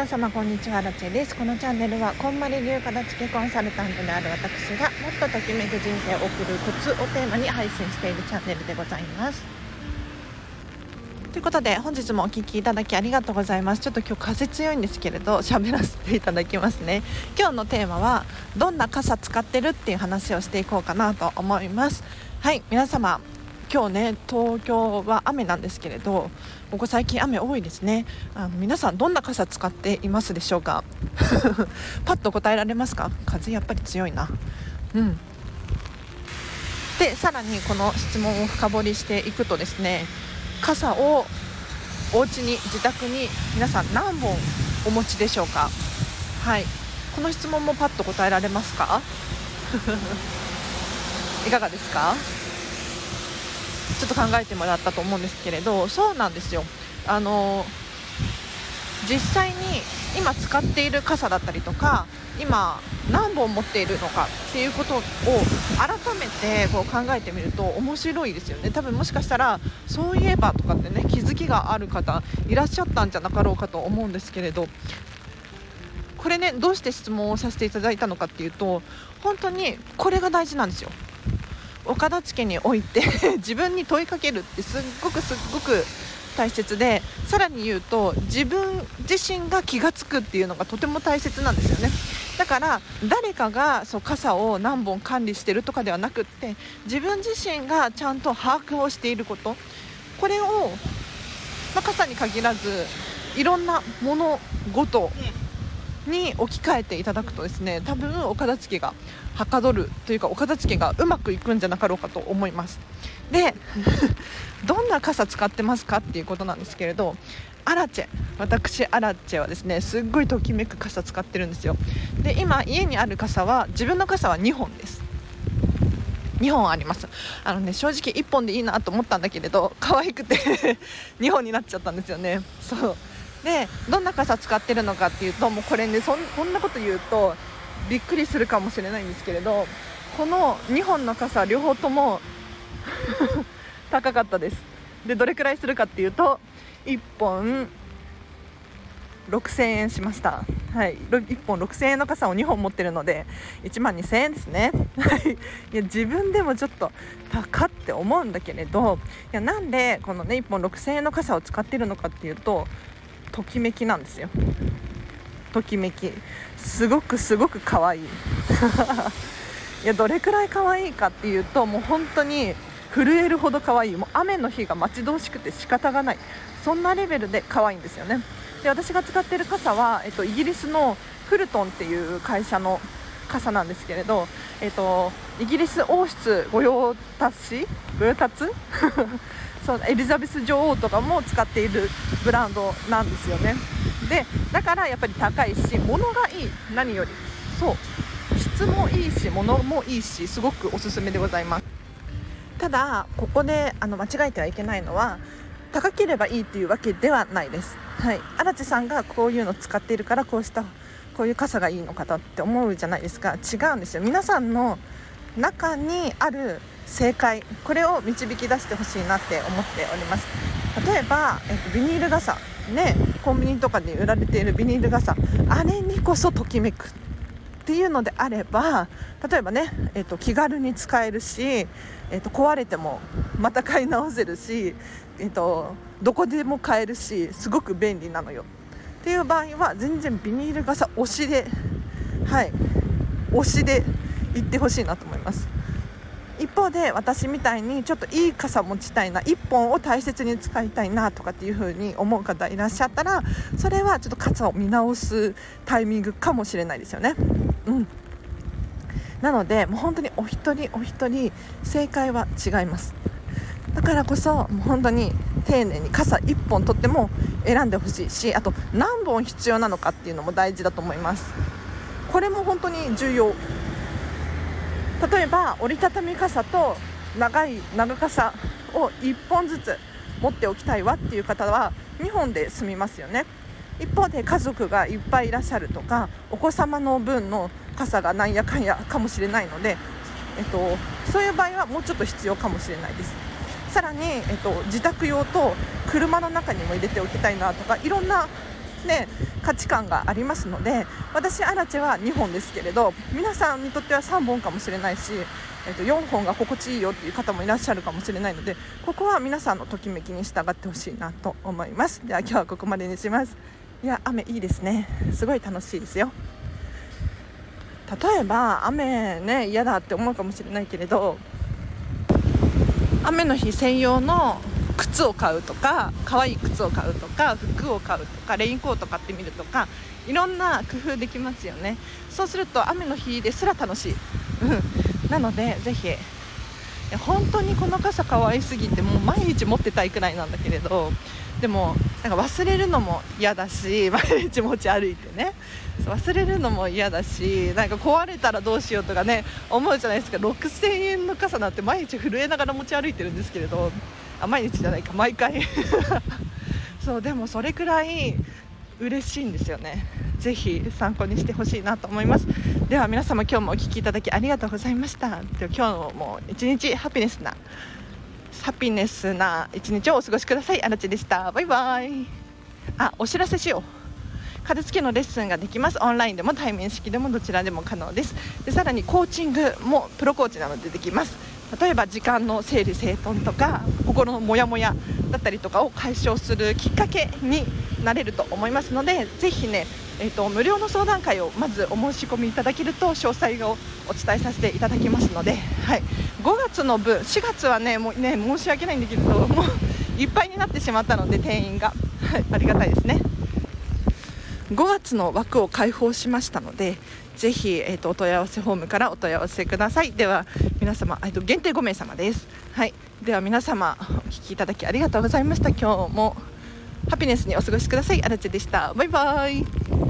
皆様こんにちはラチェです。このチャンネルはこんまり流片付けコンサルタントである私がもっとときめく人生を送るコツをテーマに配信しているチャンネルでございます。ということで本日もお聴きいただきありがとうございます。ちょっと今日風強いんですけれど喋らせていただきますね。今日のテーマはどんな傘使ってるっていう話をしていこうかなと思います。はい皆様今日ね東京は雨なんですけれどここ最近雨多いですね。あの皆さんどんな傘使っていますでしょうか？パッと答えられますか？風やっぱり強いな。うん。でさらにこの質問を深掘りしていくとですね傘をお家に自宅に皆さん何本お持ちでしょうか？はい。この質問もパッと答えられますか？いかがですか？ちょっと考えてもらったと思うんですけれどそうなんですよ。あの実際に今使っている傘だったりとか今何本持っているのかっていうことを改めてこう考えてみると面白いですよね。多分もしかしたらそういえばとかってね気づきがある方いらっしゃったんじゃなかろうかと思うんですけれどこれねどうして質問をさせていただいたのかっていうと本当にこれが大事なんですよ。岡田付において 自分に問いかけるってすっごくすっごく大切でさらに言うと自分自身が気が付くっていうのがとても大切なんですよね。だから誰かがそう傘を何本管理してるとかではなくって自分自身がちゃんと把握をしていること。これを、まあ、傘に限らずいろんな物事に置き換えていただくとですね多分お片付けがはかどるというかお片付けがうまくいくんじゃなかろうかと思います。で どんな傘使ってますかっていうことなんですけれどアラチェ私アラチェはですねすっごいときめく傘使ってるんですよ。で今家にある傘は自分の傘は2本です。2本あります。あのね正直1本でいいなと思ったんだけれど可愛くて 2本になっちゃったんですよね。そう。でどんな傘使ってるのかっていうともうこれねそんこんなこと言うとびっくりするかもしれないんですけれどこの2本の傘両方とも 高かったです。でどれくらいするかっていうと1本6000円しました。はい。1本6000円の傘を2本持ってるので1万2000円ですね。い。や自分でもちょっと高って思うんだけれどいやなんでこのね1本6000円の傘を使ってるのかっていうとときめきなんですよ。ときめき。すごくすごく可愛い。いやどれくらい可愛いかっていうともう本当に震えるほど可愛い。もう雨の日が待ち遠しくて仕方がない。そんなレベルで可愛いんですよね。で私が使っている傘は、えっと、イギリスのフルトンっていう会社の傘なんですけれど、えっと、イギリス王室御用達？御用達？そうエリザベス女王とかも使っているブランドなんですよね。でだからやっぱり高いし物がいい何より。そう。質もいいし物もいいしすごくおすすめでございます。ただここであの間違えてはいけないのは高ければいいっていうわけではないです。はい。荒地さんがこういうの使っているからこうしたこういう傘がいいのかとって思うじゃないですか。違うんですよ。皆さんの中にある正解。これを導き出してほしいなって思っております。例えば、えっと、ビニール傘。ねコンビニとかで売られているビニール傘。あれにこそときめくっていうのであれば例えばね、えっと、気軽に使えるし、えっと、壊れてもまた買い直せるし、えっと、どこでも買えるしすごく便利なのよ。っていう場合は全然ビニール傘推しではい推しで行ってほしいなと思います。一方で私みたいにちょっといい傘持ちたいな1本を大切に使いたいなとかっていう風に思う方いらっしゃったらそれはちょっと傘を見直すタイミングかもしれないですよね。うん。なのでもう本当にお一人お一人正解は違います。だからこそもう本当に丁寧に傘1本取っても選んでほしいしあと何本必要なのかっていうのも大事だと思います。これも本当に重要。例えば折りたたみ傘と長い長傘を1本ずつ持っておきたいわっていう方は2本で済みますよね。一方で家族がいっぱいいらっしゃるとかお子様の分の傘がなんやかんやかもしれないので、えっと、そういう場合はもうちょっと必要かもしれないです。さらに、えっと、自宅用と車の中にも入れておきたいなとかいろんなね、価値観がありますので私、アラチェは2本ですけれど皆さんにとっては3本かもしれないし、えー、と4本が心地いいよっていう方もいらっしゃるかもしれないのでここは皆さんのときめきに従ってほしいなと思います。では今日はここまでにします。いや雨いいですね。すごい楽しいですよ。例えば雨ね嫌だって思うかもしれないけれど雨の日専用の靴を買うとか可愛い靴を買うとか服を買うとかレインコート買ってみるとかいろんな工夫できますよね。そうすると雨の日ですら楽しい、うん、なのでぜひ本当にこの傘可愛すぎてもう毎日持ってたいくらいなんだけれどでもなんか忘れるのも嫌だし 毎日持ち歩いてね。忘れるのも嫌だしなんか壊れたらどうしようとかね思うじゃないですか。6000円の傘なんて毎日震えながら持ち歩いてるんですけれどあ毎日じゃないか毎回。そうでもそれくらい嬉しいんですよね。ぜひ参考にしてほしいなと思います。では皆様今日もお聴きいただきありがとうございました。では今日も一日ハピネスなハピネスな一日をお過ごしください。あらちでした。バイバイ。あお知らせしよう。片付けのレッスンができます。オンラインでも対面式でもどちらでも可能です。でさらにコーチングもプロコーチなのでできます。例えば時間の整理整頓とか心のモヤモヤだったりとかを解消するきっかけになれると思いますのでぜひね、えーと、無料の相談会をまずお申し込みいただけると詳細をお伝えさせていただきますので、はい、5月の分4月はねもうね申し訳ないんだけどもういっぱいになってしまったので定員が、はい、ありがたいですね。5月の枠を開放しましたのでぜひ、えーと、お問い合わせフォームからお問い合わせください。では皆様、えーと、限定5名様です。はい。では皆様お聞きいただきありがとうございました。今日もハピネスにお過ごしください。あらちでした。バイバイ。